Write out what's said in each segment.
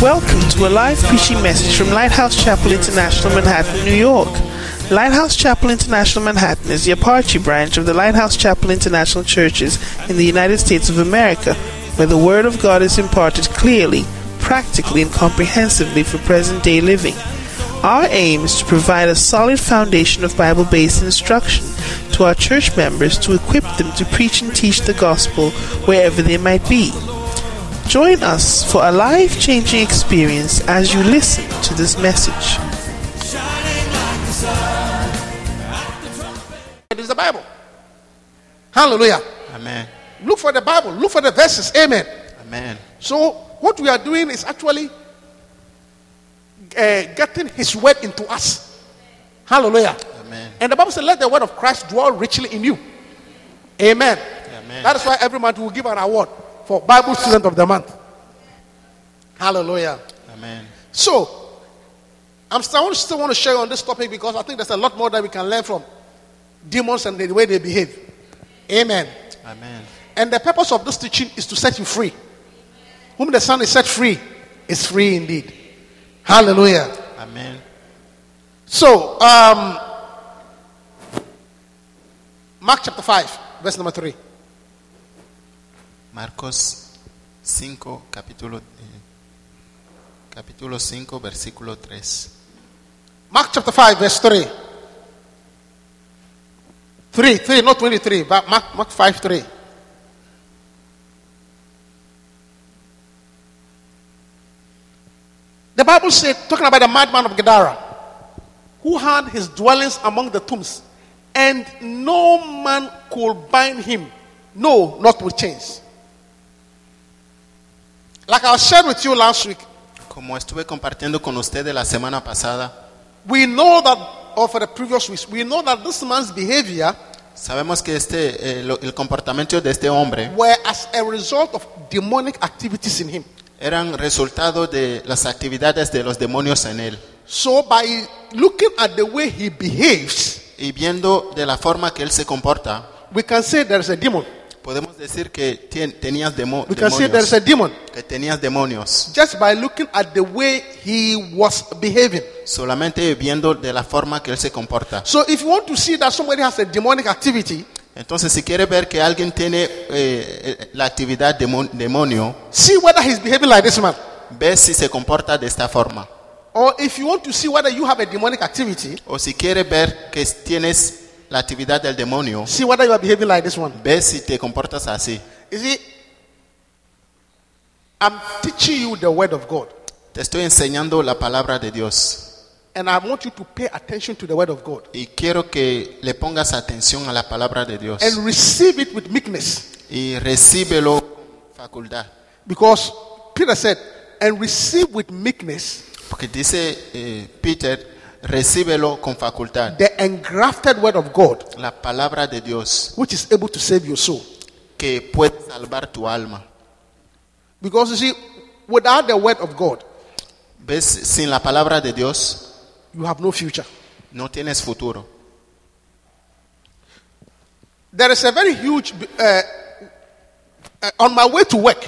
Welcome to a live preaching message from Lighthouse Chapel International, Manhattan, New York. Lighthouse Chapel International Manhattan is the Apache branch of the Lighthouse Chapel International Churches in the United States of America, where the Word of God is imparted clearly, practically, and comprehensively for present day living. Our aim is to provide a solid foundation of Bible based instruction to our church members to equip them to preach and teach the gospel wherever they might be. Join us for a life changing experience as you listen to this message. It is the Bible. Hallelujah. Amen. Look for the Bible. Look for the verses. Amen. Amen. So what we are doing is actually Uh, getting His word into us. Hallelujah. Amen. And the Bible says, "Let the word of Christ dwell richly in you." Amen. Amen. That is why every month we will give an award for Bible Student of the Month. Hallelujah. Amen. So, I'm still, still want to share on this topic because I think there's a lot more that we can learn from demons and the way they behave. Amen. Amen. And the purpose of this teaching is to set you free. Whom the Son is set free is free indeed. Hallelujah. Amen. So, um, Mark chapter 5, verse number 3. Marcos 5, capítulo, eh, capítulo 5, versículo 3. Mark chapter 5, verse 3. 3, 3, not 23, but Mark, Mark 5, 3. The Bible said, talking about the madman of Gadara, who had his dwellings among the tombs, and no man could bind him, no, not with chains. Like I shared with you last week, Como estuve compartiendo con ustedes la semana pasada, we know that, or for the previous weeks, we know that this man's behavior sabemos que este, eh, el comportamiento de este hombre were as a result of demonic activities in him. Eran resultado de las actividades de los demonios en él. So, by looking at the way he behaves, Y viendo de la forma que él se comporta, we can say there is a demon. podemos decir que tien- tenías demo- We can say there is a demon Que tenías demonios. just by looking at the way he was behaving. Solamente viendo de la forma que él se comporta. So, if you want to see that somebody has a demonic activity, Entonces, si quiere ver que alguien tiene eh, eh, la actividad demon- demonio, see whether he's behaving like this man. ve si se comporta de esta forma. Or if you want to see whether you have a demonic activity, O si quiere ver que tienes la actividad del demonio, see whether you are behaving like this one. ve si te comportas así. You see, I'm teaching you the word of God. Te estoy enseñando la palabra de Dios. And I want you to pay attention to the word of God Y quiero que le pongas atención a la palabra de Dios. and receive it with meekness. Y recíbelo con facultad. Because Peter said, and receive with meekness Porque dice eh, Peter, recíbelo con facultad. the engrafted word of God, La palabra de Dios which is able to save your soul. que puede salvar tu alma. Because you see, without the word of God, ¿Ves? Sin la palabra de Dios you have no future. no tienes futuro. There is a very huge, uh, uh, on my way to work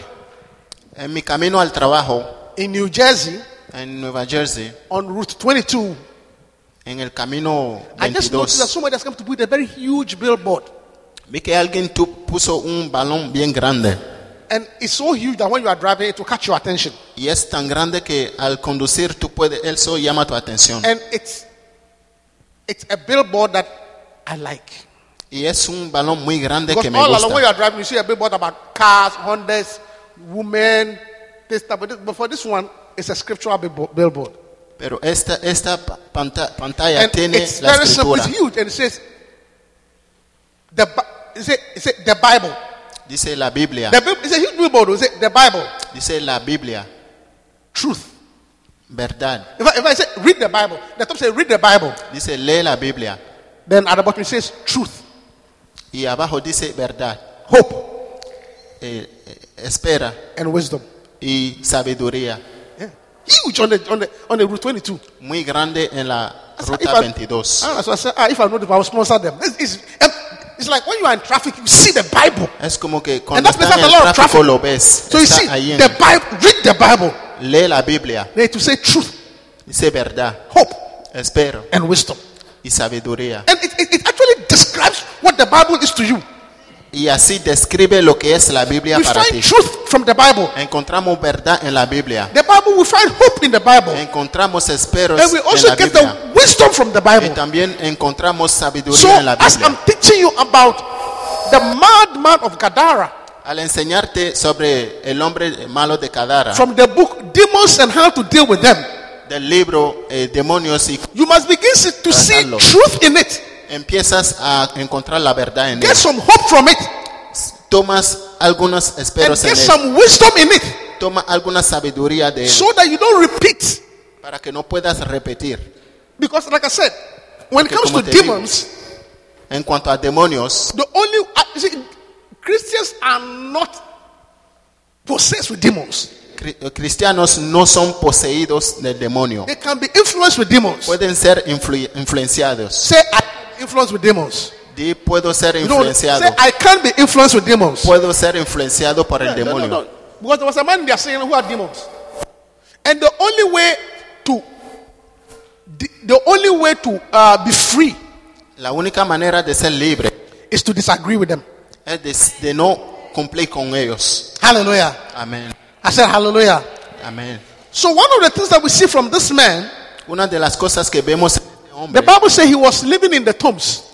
En mi camino al trabajo in New Jersey, en Nueva Jersey, on Route 22, en el camino 22. I just noticed that 22, somebody has come to put a very huge billboard. vi que alguien tu- puso un balón bien grande. And it's so huge that when you are driving, it will catch your attention. Y es tan grande que al conducir tú puedes, eso llama tu atención. And it's, it's a billboard that I like. Y es un balón muy grande Because que me all along when you are driving, you see a billboard about cars, Hondas, women, this type. But, this, but for this one, it's a scriptural billboard. Pero esta, esta pa- panta- pantalla And tiene it's la very simple. It's huge, and it says the it say, it say the Bible. Dice la Biblia. The, Bi- it's a huge billboard. It say the Bible, Dice la Biblia. truth. Verdad. If I, if I say read the Bible, the top says read the Bible. Dice lee la Biblia. Then at the bottom it says truth, Y abajo dice verdad. hope, eh, espera and wisdom. y sabiduría. Yeah. huge on the on the on the route 22. muy grande en la I if ruta I- 22. Ah, so I said, ah, if I know the I will sponsor them. It's, it's, it's like when you are in traffic, you see the Bible. Es como que cuando that place has a lot of traffic. lo ves. So you see en- the Bible, read the Bible. lee la Biblia, to say truth, dice verdad, hope, espero and wisdom. y sabiduría. And it, it, it actually describes what the Bible is to you. Y así describe lo que es la Biblia We para ti. find truth from the Bible. Encontramos verdad en la Biblia. The Bible, we find hope in the Bible. Encontramos esperos And we en also la get Biblia. the wisdom from the Y Bible. también encontramos sabiduría So, en la as I'm teaching you about the madman of Gadara Al enseñarte sobre el hombre malo de Cadara, from the book Demons and How to Deal with Them, del libro eh, Demonios, y you must begin to to see Tratarlo. truth in it. Empiezas a encontrar la verdad en él. Get some hope from it. Tomas algunos And esperos en get él. some wisdom in it. Toma alguna sabiduría de él So that you don't repeat. para que no puedas repetir. Because, like I said, when it comes to digo, demons, En cuanto a demonios, the only uh, see, Christians are not possessed with demons. eh, cristianos no son poseídos del demonio. They can be influenced with demons. Pueden ser influ- influenciados. Say, I influenced with demons. Di, puedo ser You know, say, influenciado. I can't be influenced with demons. Puedo ser influenciado por el No, no, no. Because there was a man they are saying who are demons. And the only way to the, the only way to uh, be free La única manera de ser libre is to disagree with them. es de, de no cumplir con ellos. Hallelujah. Amén. I said hallelujah. Amén. So one of the things that we see from this man, Una de las cosas que vemos en este the Bible says he was living in the tombs.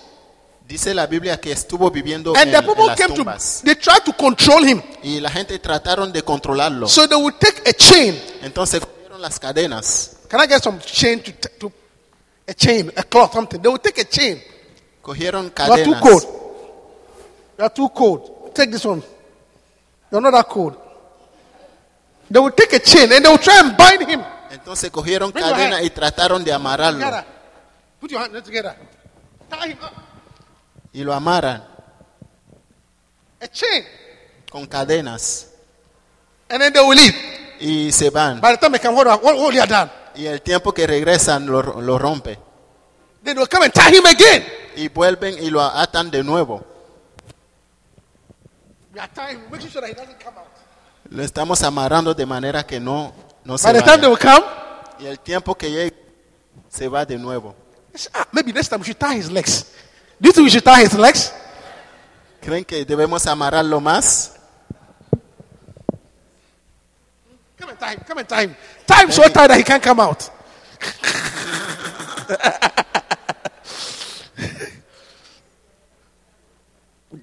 dice la Biblia que estuvo viviendo And en, the en people las came to tumbas. they tried to control him. Y la gente trataron de controlarlo. So they would take a chain. Entonces cogieron las cadenas, Can I get some chain to, to a chain, a cloth, something? They would take a chain. cogieron You are too cold. You are too cold. Take this one. You're not that cold. They will take a chain and they will try and bind him. Entonces cogieron Bring cadena y trataron de amarrarlo. Put your hands together. Tie him up. y lo amarran A chain. con cadenas And then they will leave. y se van. By the time they come, what, what, what they are done. Y el tiempo que regresan lo, lo rompe Then they will come and tie him again. y vuelven y lo atan de nuevo. We are tying him, making sure that he doesn't come out. Lo estamos amarrando de manera que no, no se By the time they will come, Y el tiempo que llegue se va de nuevo. Say, ah, maybe next time we should tie his legs. Do you think we should tie his legs? ¿Creen que debemos amarrarlo más? Come and tie him. Come and tie him. Tie him so tight that he can't come out.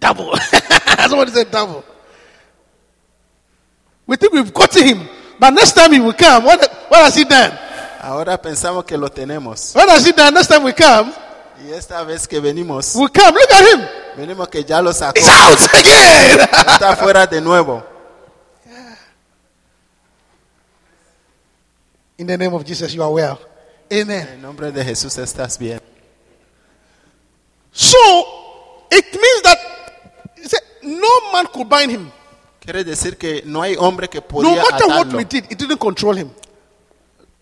double. Somebody said double. We think we've got him, but next time he will come. What, what has he done? Ahora pensamos que lo tenemos. What has he done? Next time we come, Y esta vez que venimos, we'll come. Look at him. venimos que ya lo sacó. He's out again. Está fuera de nuevo. In the name of Jesus, you are well. Amen. En nombre de Jesús estás bien. So it means that he said, no man could bind him. Quiere decir que no hay hombre que podía No podía matter what we did, it didn't control him.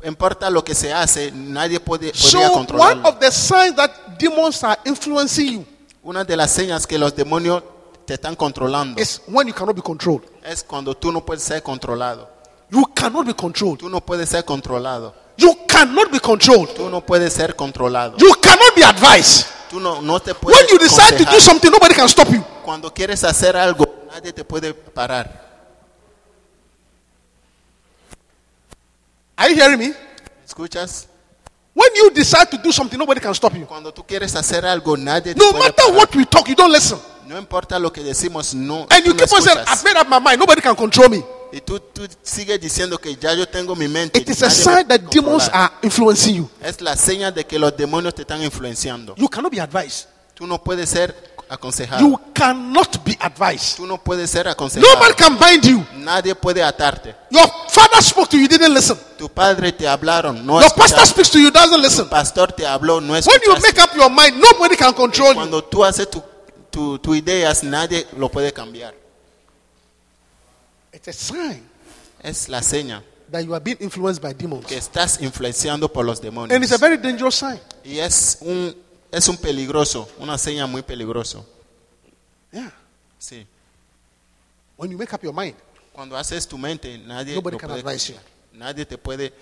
Importa lo que se hace, nadie puede, podría So one controlarlo. of the signs that demons are influencing you Una de las señas que los demonios te están controlando is when you cannot be controlled. es cuando tú no puedes ser controlado. You cannot be controlled. Tú no puedes ser controlado. You cannot be controlled. Tú no puedes ser controlado. You cannot be advised. Tú no, no te puedes When you decide to aconsejar. do something, nobody can stop you. Cuando quieres hacer algo, nadie te puede parar. Are you hearing me? ¿Escuchas? When you decide to do something, nobody can stop you. Cuando tú quieres hacer algo, nadie No matter what we talk, you don't listen. No importa lo que decimos, no. And you keep on saying. I've made up my mind. Nobody can control me. Y tú, tú sigues diciendo que ya yo tengo mi mente. It is a sign that demons are influencing you. Es la seña de que los demonios te están influenciando. You cannot be advised. Tú no puedes ser aconsejado. You cannot be advised. Tú no puedes ser No aconsejado. man can bind you. Nadie puede atarte. Your father spoke to you, didn't listen. Tu padre te hablaron, no Your pastor speaks to you, doesn't listen. Tu pastor te habló, no When you make up your mind, nobody can control you. Cuando tú haces tu, tu, tu ideas, nadie lo puede cambiar. It's a sign Es la seña that you are being influenced by demons. que estás influenciando por los demonios. And it's a very dangerous sign. Y es un, es un peligroso, una seña muy peligroso. Yeah. Sí. When you make up your mind, Cuando haces tu mente, nadie, Nobody can puede advise you. nadie te puede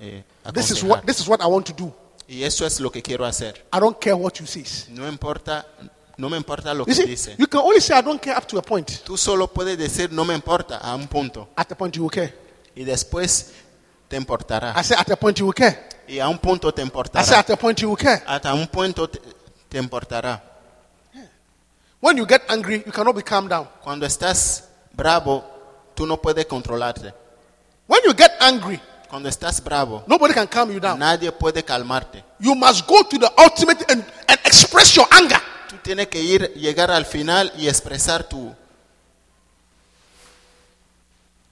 eh, this is aconsejar. what this is what I want to do. Y eso es lo que quiero hacer. I don't care what you say. No importa, no me importa lo You que see, dice. you can only say I don't care up to a point. Tú solo puedes decir no me importa a un punto At a point you will care. y después te importará. I say at a point you will care. Y a un punto te I say importará. at a point you will care. Hasta un punto te, te importará. When you get angry, you cannot be calmed down. Cuando estás bravo, tú no puedes controlarte. When you get angry, Cuando estás bravo, nobody can calm you down. nadie puede calmarte. You must go to the ultimate and, and express your anger. Tú tienes que ir, llegar al final y expresar tu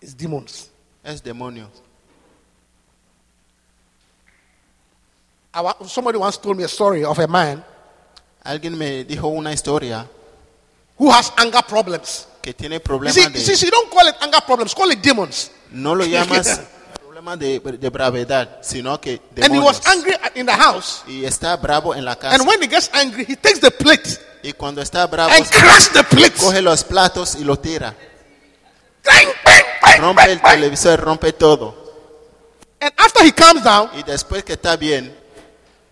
It's demons. es demonio. I somebody once told me a story of a man Alguien me dijo una historia who has anger problems. que tiene You problemas see, de you see, you don't call it anger problems, call it demons. no lo llamas problema de, de bravedad, sino que And he was angry in the house. y está bravo en la casa. And when he gets angry, he takes the plate y cuando está bravo, and crashes the plate. coge los platos y los tira. Clang, bang, bang, Rompe el bang, bang. televisor, rompe todo. And after he calms down, Y después que está bien,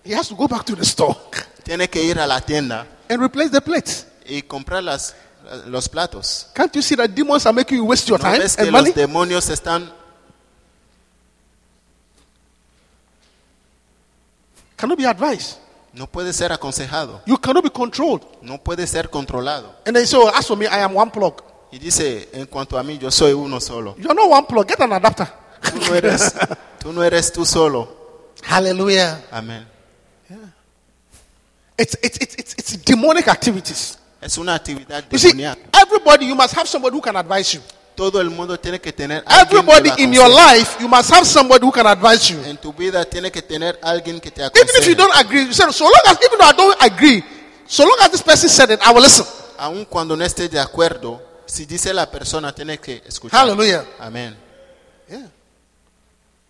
he has to go back to the store tiene que ir a la tienda and replace the plate. y comprar las, los platos. Can't you see that demons are making you waste your ¿No time ves que and los money? demonios están Cannot be advised. no puede ser aconsejado, You cannot be controlled. no puede ser controlado? And then you say, oh, as for me, I am one plug. Y dice, en cuanto a mí, yo soy uno solo. You're not one plug. Get an adapter. Tú no eres tú, no eres tú solo. Hallelujah. Amén. It's, it's, it's, it's, it's demonic activities. Es una actividad You see, everybody, you must have somebody who can advise you. Todo el mundo tiene que tener Everybody in your life, you must have somebody who can advise you. En tu vida tiene que tener alguien que te Even if you don't agree, you say, so long as, even though I don't agree, so long as this person said it, I will listen. Aun cuando no estés de acuerdo, si dice la persona, tiene que escuchar. Hallelujah. Amén. Yeah.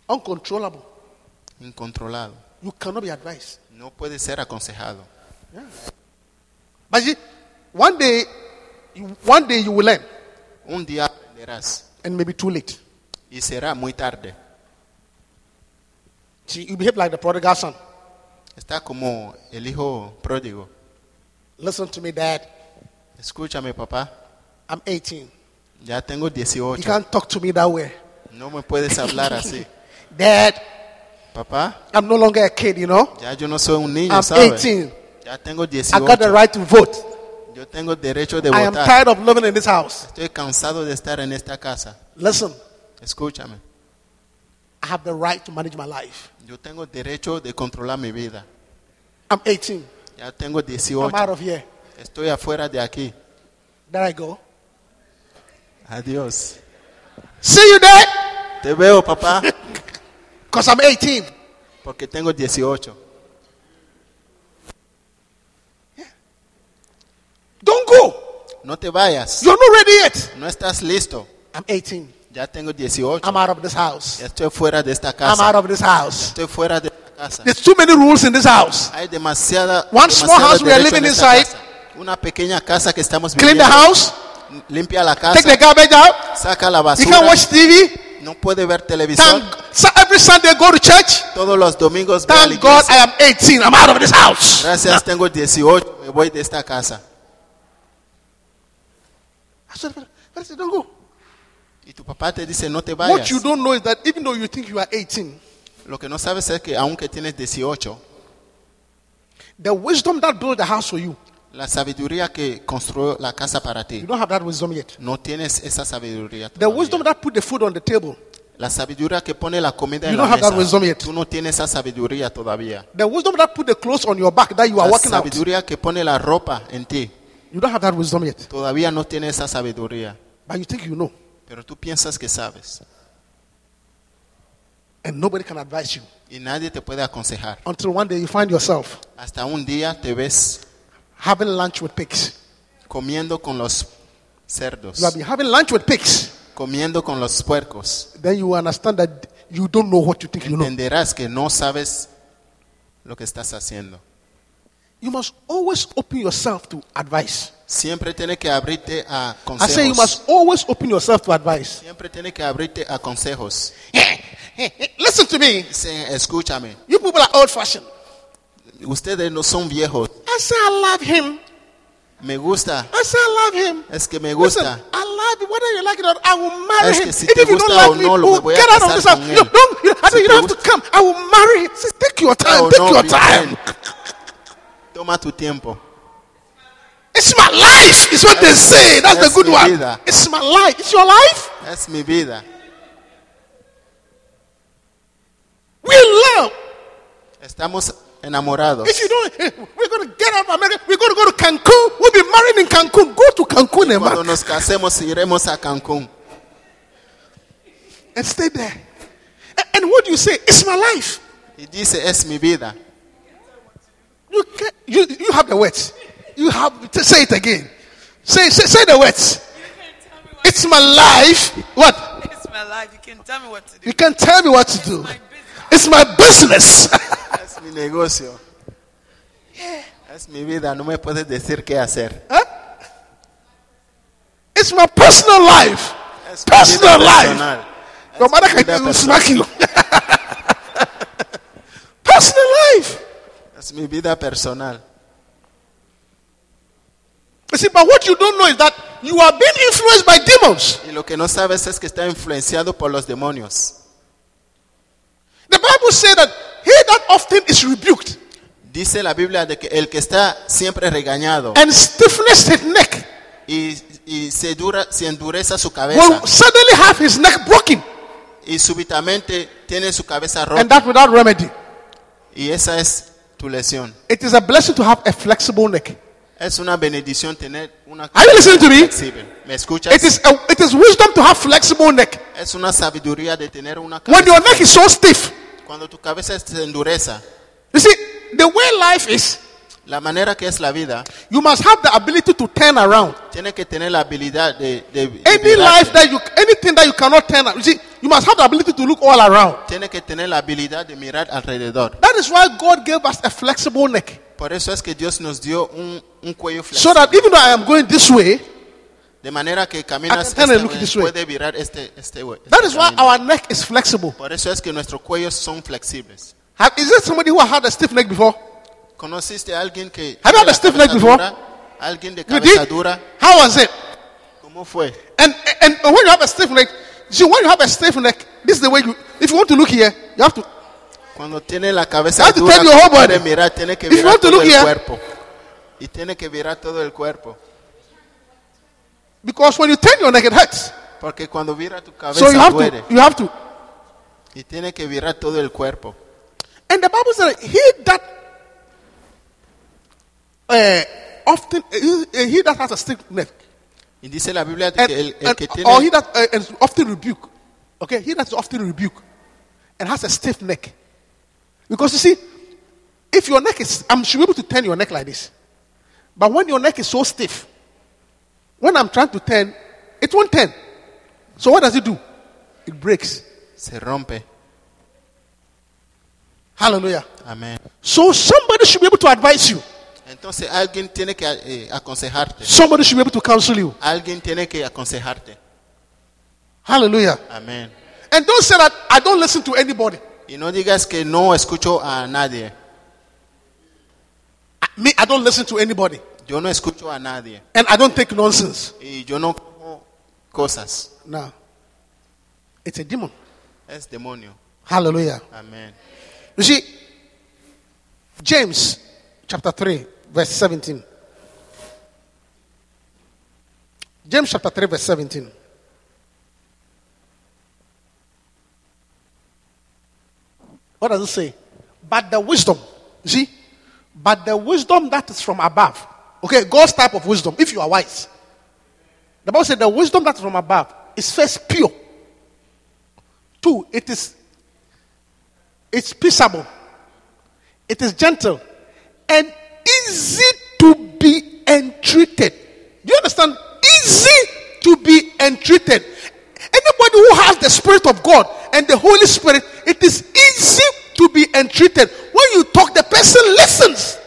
Uncontrollable. Incontrolado. You cannot be advised. No puede ser aconsejado. But you, one day, you, one day you will learn, Un día aprenderás and maybe too late. y será muy tarde. See, you behave like the prodigal son. Está como el hijo pródigo. Listen to me, Dad. Escúchame, papá. I'm 18. Ya tengo 18. You 18. can't talk to me that way. No me puedes hablar así. Dad, Papá, I'm no longer a kid, you know. ya yo no soy un niño, I'm ¿sabes? 18. Ya tengo I got the right to vote. Yo tengo derecho de I am tired of living in this house. Estoy cansado de estar en esta casa. Listen, Escúchame. I have the right to manage my life. Yo tengo derecho de controlar mi vida. I'm 18. Ya tengo I'm out of here. Estoy afuera de aquí. There I go. Adiós. See you there, Te veo, papá, because I'm 18. porque tengo 18. Don't go. No te vayas. You're not ready yet. No estás listo. I'm 18. Ya tengo 18. I'm out of this house. Ya estoy fuera de esta casa. I'm out of this house. Estoy fuera de esta casa. There's too many rules in this house. Hay demasiada. One small house we are living inside. casa. Una pequeña casa que estamos Clean viviendo. the house. Limpia la casa. Take the garbage out. Saca la basura. You basura. can watch TV. No puede ver televisor. Thank, so every Sunday go to church. Todos los domingos ve a la Thank God I am 18. I'm out of this house. Gracias, tengo 18. Me voy de esta casa. I said, "But- but I said, don't go. Y tu papá te dice, no te What you don't know is that even though you think you are 18, Lo que no sabes es que aunque tienes 18, the wisdom that built the house for you, la sabiduría que construyó la casa para you don't have that wisdom yet. no tienes esa sabiduría The todavía. wisdom that put the food on the table, La sabiduría que pone la comida You en don't la have that mesa. wisdom yet. Tú no tienes esa sabiduría todavía. the wisdom that put the clothes on your back that you are La out, sabiduría que pone la ropa en ti, you don't have that wisdom yet. todavía no tienes esa sabiduría. But you think you know, Pero tú piensas que sabes. and nobody can advise you Y nadie te puede aconsejar. until one day you find yourself Hasta un día te ves having lunch with pigs. comiendo con los cerdos, You have been having lunch with pigs. comiendo con los puercos. Then you understand that you don't know what you think you know. entenderás que no sabes lo que estás haciendo. You must always open yourself to advice. Siempre tienes que abrirte a I say you must always open yourself to advice. Siempre tienes que abrirte a consejos. Listen to me. Dicen, escúchame, You people are old fashioned. Ustedes no son viejos. I say I love him. Me gusta, I say I love him. es que me Listen, gusta. I love him. Whether you like it or not, I will marry Es him. que si Even if you don't like me, no, we'll oh, voy get out of this house. You don't, you, I Si you don't have to come. I will marry him. Say, take your time. take no, your time. Toma tu tiempo. It's my life. It's what they say. That's the good one. vida. It's my life. It's your life. Es mi vida. We love. Estamos enamorados. If you don't, eh, we're going to get out of America. We're going to go to Cancun. We'll be married in Cancun. Go to Cancun, eh, Cuando man, nos casemos iremos a Cancún. and stay there. And, and what do you say? It's my life. Y dice, es mi vida. You can you you have the words. You have to say it again. Say say, say the words. It's my life. What? It's my life. You can't tell me what to do. You can't tell me what to do. My business. It's my business. Es mi negocio. Es mi vida. No me puedes decir qué hacer. Huh? It's my personal life. Es Personal life. mother mi vida can personal. personal life. Es mi vida personal. You see, but what you don't know is that you are being influenced by demons. Y lo que no sabes es que está influenciado por los demonios. The Bible says that he that often is rebuked Dice la Biblia de que el que está siempre regañado and stiffness his neck y, y se, dura, se endureza su will cabeza suddenly have his neck broken, y súbitamente tiene su cabeza and that without remedy. Y esa es tu lesión. It is a blessing to have a flexible neck. Es una bendición tener una Are you listening to me? flexible. ¿Me escuchas? It is a, it is wisdom to have flexible neck. Es una sabiduría de tener una When your neck is so stiff, Cuando tu cabeza se endureza, you see, the way life is, la manera que es la vida, you must have the ability to turn around. tiene que tener la habilidad de, de, de Any life that you, anything that you cannot turn around, you see, you must have the ability to look all around. Tiene que tener la habilidad de mirar alrededor. That is why God gave us a flexible neck. Por eso es que Dios nos dio un, un cuello So that even though I am going this way, De manera que caminas I can turn and esta look vez, this way. puede virar este, este, este that is why our neck is flexible. Por eso es que nuestros cuellos son flexibles. Have, is there somebody who had a stiff neck before? ¿Conociste a alguien que Have you had a stiff neck before? ¿Alguien de cabeza did? dura? How was it? ¿Cómo fue? And, and when you have a stiff neck, see, when you have a stiff neck, this is the way you, if you want to look here, you have to, Cuando tiene la You have to dura, turn your whole body. mirar, tiene que If you want to look here- cuerpo. Y tiene que virar todo el cuerpo. Because when you turn your neck, it hurts. Porque cuando vira tu cabeza So you have duele. to, you have to. Y tiene que virar todo el cuerpo. And the Bible says, he that uh, often, uh, he that has a stiff neck, Y dice la Biblia and, que el, el and- que or he that uh, is often rebuke, okay, he that's often rebuke and has a stiff neck. Because you see, if your neck is, I'm sure able to turn your neck like this. But when your neck is so stiff, when I'm trying to turn, it won't turn. So what does it do? It breaks. se rompe. Hallelujah. Amén. So somebody should be able to advise you. Entonces alguien tiene que eh, aconsejarte. Somebody should be able to counsel you. Alguien tiene que aconsejarte. Hallelujah. Amén. And don't say that I don't listen to anybody. Y no digas que no escucho a nadie. I- Me, I don't listen to anybody. Yo no escucho a nadie. And I don't take nonsense. Y yo no como cosas. No. It's a demon. Es demonio. Hallelujah. Amén. You see, James chapter 3, verse 17. James chapter 3, verse 17. What does it say? But the wisdom, see, but the wisdom that is from above. Okay, God's type of wisdom, if you are wise. The Bible said the wisdom that is from above is first pure. Two, it is it's peaceable. It is gentle and easy to be entreated. Do you understand? Easy to be entreated. Anybody who has the Spirit of God and the Holy Spirit, it is easy to be entreated. When you talk, the person listens.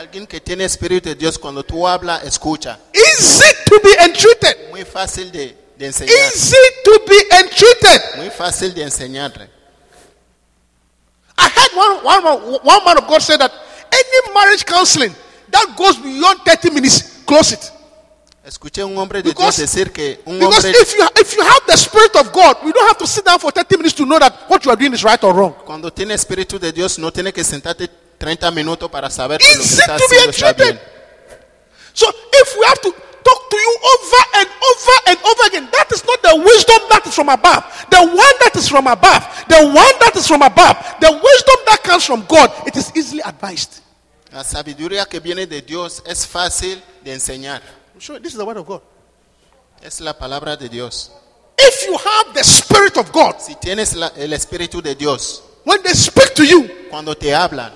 Alguien que tiene espíritu de Dios, cuando tú hablas, escucha. Easy to be entreated. Muy fácil de, de enseñar. Easy to be entreated. Muy fácil de enseñarle. I heard one, one, one man of God say that any marriage counseling that goes beyond 30 minutes, close it. Escuché un hombre de Because- Dios decir que un Because hombre, if you, if you have the Spirit of God, we don't have to sit down for 30 minutes to know that what you are doing is right or wrong. cuando tiene espíritu de Dios, no tiene que sentarte 30 minutos para saber que lo que está to be haciendo está bien. So if we have to talk to you over and over and over again, that is not the wisdom that is from above. The one that is from above, the one that is from above, the wisdom that comes from God, it is easily advised. La sabiduría que viene de Dios es fácil de enseñar. Sure this is the word of God. Es la palabra de Dios. If you have the Spirit of God, Si tienes la- el espíritu de Dios, when they speak to you, cuando te hablan,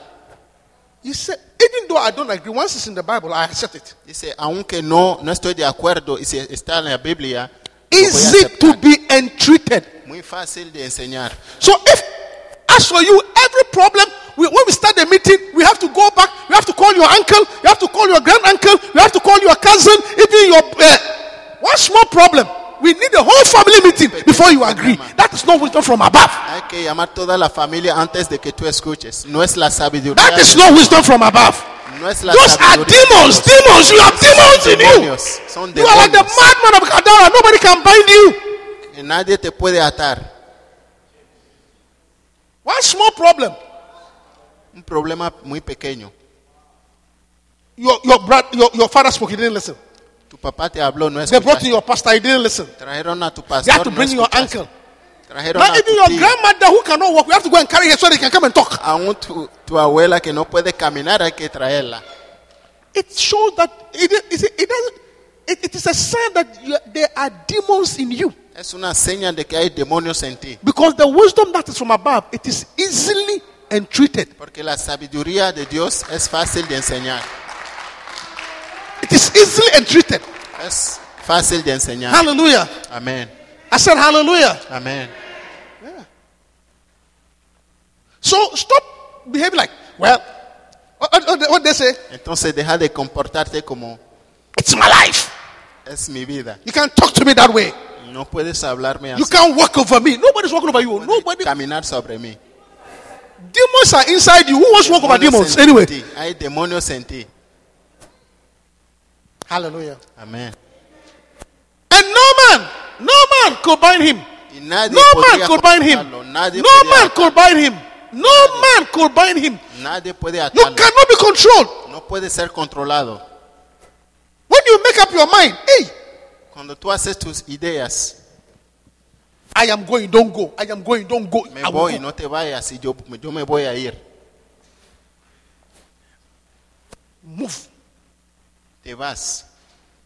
you say, even though I don't agree, once it's in the Bible, I accept it. dice, aunque no, no estoy de acuerdo y si está en la Biblia, a Easy to be entreated. muy fácil de enseñar. So if, as for you, every problem, we, when we start the meeting, we have to go back, we have to call your uncle, you have to call your grand uncle, you have to call your cousin, even your, uh, one small problem. We need a whole family meeting before you agree. That is not wisdom from above. Hay que llamar toda la familia antes de que tú escuches. No es la sabiduría. That is not wisdom from above. No es la Those are demons, demons. You have demons in you. Son You are like the madman of Gadara. Nobody can bind you. Que nadie te puede atar. One small problem. Un problema muy pequeño. Your, your, brother, your, your father spoke, he didn't listen. Tu papá te habló, no They brought in your pastor, he didn't listen. Trajeron a tu They pastor, have to no bring your uncle. Trajeron Now even your grandmother who cannot walk, we have to go and carry her so they can come and talk. Aún tu, tu abuela que no puede caminar, hay que traerla. It shows that it, it, it, doesn't, it, it is a sign that you, there are demons in you. Es una señal de que hay demonios en ti. Because the wisdom that is from above, it is easily entreated. Porque la sabiduría de Dios es fácil de enseñar. It is easily entreated. Es fácil de enseñar. Hallelujah. Amén. I said hallelujah. Amén. Yeah. So stop behaving like, well, what, they say, Entonces deja de comportarte como it's my life. es mi vida. You can't talk to me that way. No puedes hablarme así. You can't walk over me. Nobody's walking over you. Nobody. Caminar sobre mí. Demons are inside you. Who wants to walk over demons? Anyway. Hay demonios en ti. Hallelujah. Amén. And no man, no man could bind him. No man could bind him. No man could bind him. No man could bind him. Nadie puede You cannot be controlled. No puede ser controlado. When you make up your mind, hey, Cuando tú haces tus ideas, I am going, don't go. I am going, don't go. me I voy, go. no te vayas y yo, yo me voy a ir. Move. Te vas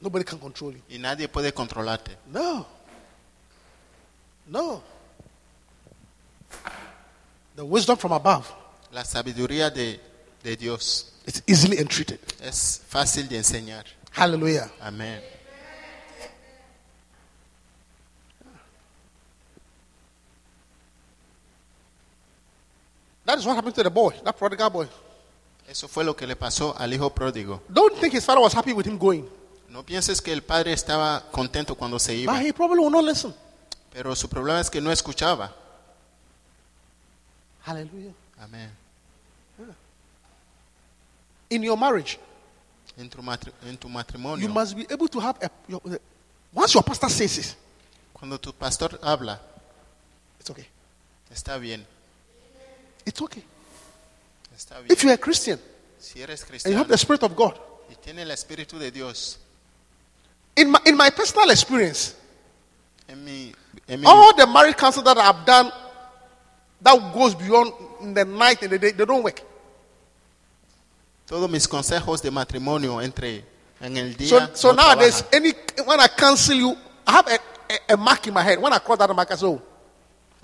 Nobody can control you. y nadie puede controlarte. No. No. The wisdom from above La sabiduría de, de Dios It's easily entreated. es fácil de enseñar. Hallelujah. Amén. That is what happened to the boy, that prodigal boy. Eso fue lo que le pasó al hijo pródigo. Don't think his father was happy with him going. No pienses que el padre estaba contento cuando se iba, But he probably will not listen. pero su problema es que no escuchaba. Hallelujah. Amén. In your marriage, En tu, matri- en tu you matrimonio, must be able to have a. Your, once your pastor says it, cuando tu pastor habla, it's okay. está bien, It's okay. Está bien. If you're a Christian Si eres and you have the Spirit of God, y tiene el Espíritu de Dios, in my, in my personal experience, en mi, en mi- all the marriage counsel that I've done that goes beyond in the night and the day, they don't work. todos mis consejos de matrimonio entre en el día So, so no nowadays, any when I cancel you, I have a, a, a mark in my head. When I cross that mark, I say, oh,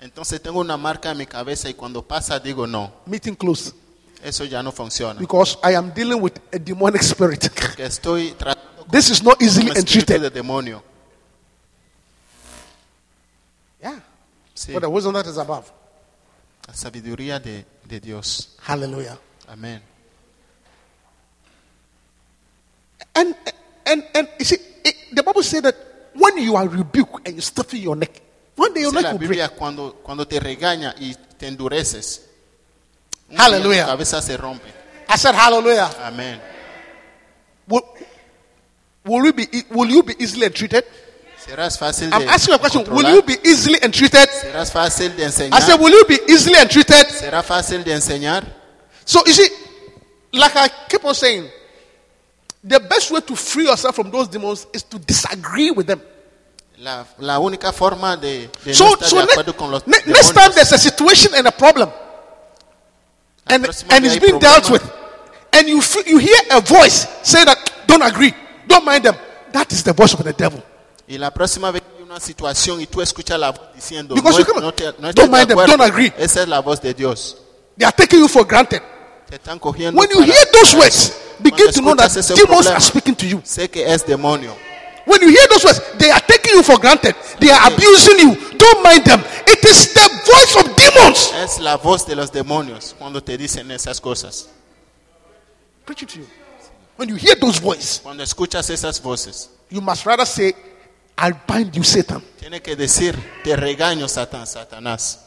Entonces tengo una marca en mi cabeza y cuando pasa digo no, meeting closed. Eso ya no funciona. Because I am dealing with a demonic spirit. Que estoy tratando this is not easily entreated. de demonio. Yeah. Sí, For the wisdom that is above. la sabiduría de, de Dios. Hallelujah. Amén. And and and you see, it, the Bible said that when you are rebuked and you stiffen your neck, one day your Dice neck la will break. Biblia cuando, cuando te regaña y te endureces. Hallelujah. cabeza se rompe. I said, Hallelujah. Amén. Will, will we be will you be easily entreated? Serás fácil I'm asking a question. Will you be easily entreated? Serás fácil de I said, will you be easily entreated? Será fácil de enseñar. So you see, like I keep on saying, the best way to free yourself from those demons is to disagree with them. La, la única forma de, de So, no estar so de ne- con los ne- next time there's a situation and a problem, and, and it's being dealt with, and you feel, you hear a voice say that don't agree, don't mind them. That is the voice of the devil. Y la próxima vez que hay una situación y tú escuchas la voz diciendo, Because no, you come- no te, no don't mind them, don't agree. Esa es la voz de Dios. They are taking you for granted. Te están cogiendo. When you hear those words, begin to know that demons problema, are speaking to you. Sé que es demonio. When you hear those words, they are taking you for granted. They are abusing you. Don't mind them. It is the voice of demons. Es la voz de los demonios cuando te dicen esas cosas. Preach it to you. When you hear those voices, Cuando escuchas esas voces, you must rather say, I bind you, Satan. tiene que decir, te regaño, Satán, Satanás.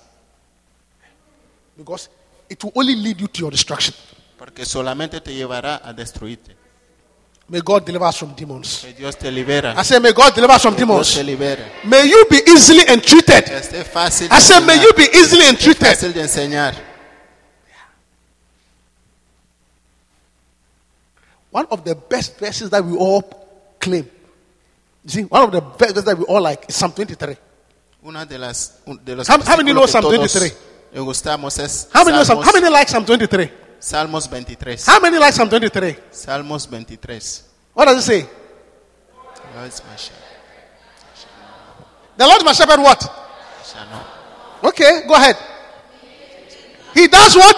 Because it will only lead you to your destruction. Porque solamente te llevará a destruirte. May God deliver us from demons. I say, may God deliver us from demons. May you be easily entreated. Que esté fácil. I say, may you be easily entreated. One of the best verses that we all claim. You see, one of the best verses that we all like is Psalm 23. Una de las de los How- how many know Psalm 23? Le gustamos es How many, know Psalm, how many like Psalm 23? Salmos 23. How many like Psalm 23? Salmos 23. What does it say? The Lord is my shepherd, The Lord is my shepherd, what? I shall not Okay, go ahead. He does what?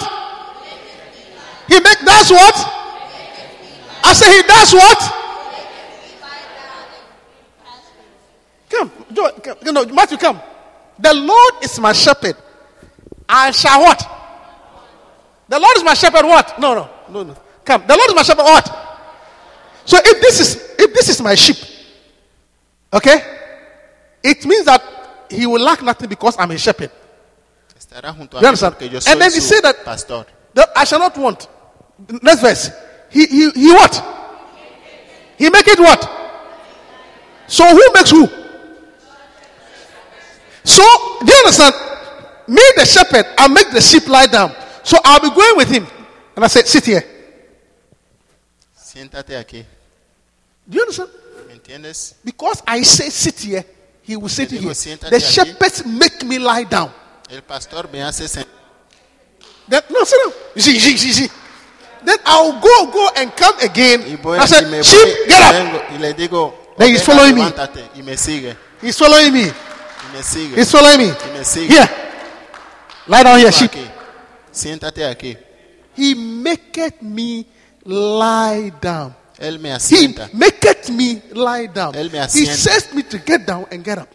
He make does what? I say he does what? Come, Joe, come, you know, Matthew, come. The Lord is my shepherd. I shall what? The Lord is my shepherd. What? No, no, no, no. Come. The Lord is my shepherd. What? So if this is if this is my sheep, okay, it means that he will lack nothing because I'm a shepherd. Junto You understand? porque yo And then he su said that- pastor. The- I shall not want. Next verse. He he he what? He make it what? So who makes who? So do you understand? Me, the shepherd, I make the sheep lie down. So I'll be going with him, and I said, sit here. Siéntate aquí. Do you understand? ¿Me entiendes? Because I say sit here, he will sit here. The shepherds make me lie down. El pastor me hace sen- Then, no, sit down. You see, you see, you see. Then I'll go, go and come again. I said, me sheep, get up. y le digo Then he's following me. levántate", y me sigue He's following me. y me sigue He's following me. y me sigue Here. Lie down here, sheep. aquí. Aquí He maketh me lie down. él me He maketh me lie down. Me He says me to get down and get up.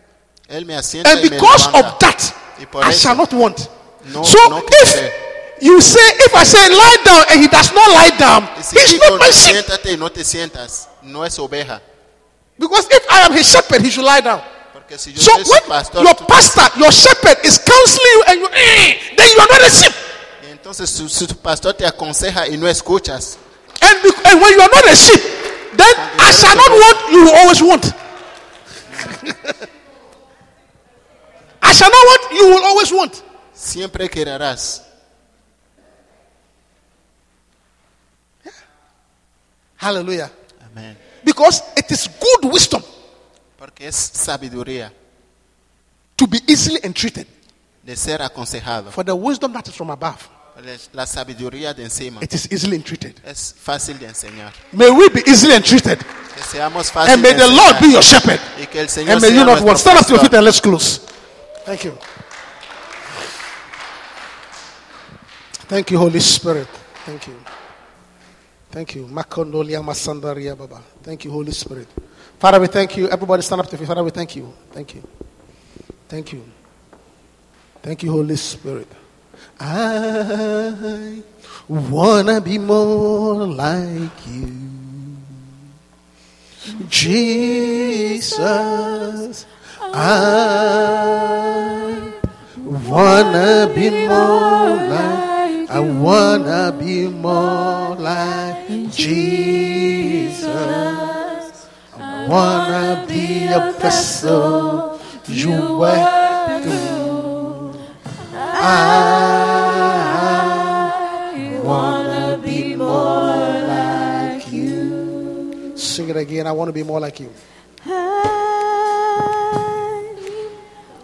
me And y me because of that, I shall not want. no- so no if you say, if I say lie down and he does not lie down, he's not my sheep. siéntate y no te sientas no es oveja Because if I am his shepherd, he should lie down. si So when pastor your pastor, your shepherd is counseling you and you, eh, then you are not a sheep. Entonces pastor te aconseja y no escuchas And, be- and when you are not a sheep, then I shall not want, you will always want. I shall not want, you will always want. siempre querrás Hallelujah. amén Because it is good wisdom porque es sabiduría to be easily entreated. de ser aconsejado For the wisdom that is from above, la sabiduría de encima it is easily entreated. es fácil de enseñar May we be easily entreated. que seamos fáciles And may de the Lord be your shepherd. y que el Señor And may sea you not want. Stand up to your feet and let's close. Thank you. Thank you, Holy Spirit. Thank you. Thank you. Makondolia masandaria baba. Thank you, Holy Spirit. Father, we thank you. Everybody stand up to your feet. Father, we thank you. Thank you. Thank you. Thank you, Holy Spirit. I wanna be more like you. Jesus, I wanna be more like I wanna be more like Jesus. I wanna be a vessel you work through. I wanna be more like you. Sing it again. I want to be more like you. I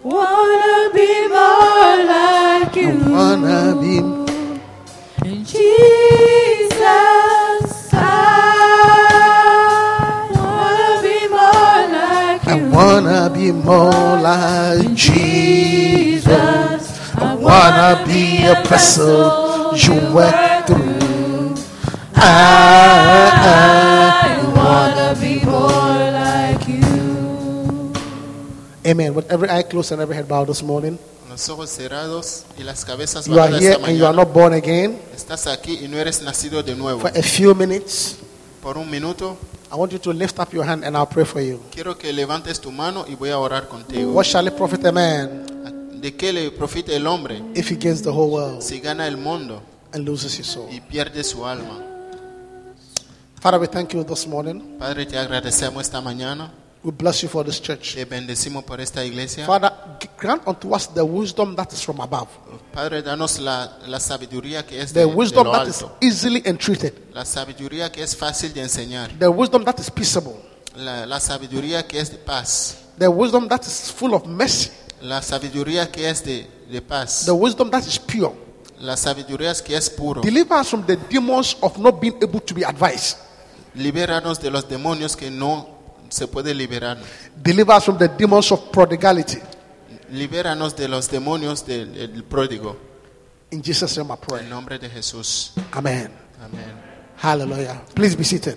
wanna be more like you. I wanna be. More Jesus. I wanna be more like you. I wanna be more like Jesus. I wanna be a vessel you work through. I, I wanna be more like you. Amen. With every eye closed and every head bowed this morning, los ojos cerrados y las cabezas you are here and you are not born again. Estás aquí y no eres nacido de nuevo. For a few minutes, Por un minuto, I want you to lift up your hand and I'll pray for you. quiero que levantes tu mano y voy a orar contigo. What shall it profit a man ¿De qué le profita el hombre if he gains the whole world si gana el mundo and loses his soul? y pierde su alma? Father, we thank you this morning. Padre, te agradecemos esta mañana. We bless you for this church. Te bendecimos por esta iglesia. Father, grant unto us the wisdom that is from above, Padre, danos la, la sabiduría que es the de, de wisdom lo that is alto. easily entreated, La sabiduría que es fácil de enseñar. the wisdom that is peaceable, La, la sabiduría que es de paz. the wisdom that is full of mercy, La sabiduría que es de, de paz. the wisdom that is pure. La sabiduría que es puro. Deliver us from the demons of not being able to be advised. Libéranos de los demonios que no se puede liberar. Deliver us from the demons of prodigality. Libéranos de los demonios del, del pródigo. In Jesus' name I pray. En nombre de Jesús. Amen. Amén. Hallelujah. Please be seated.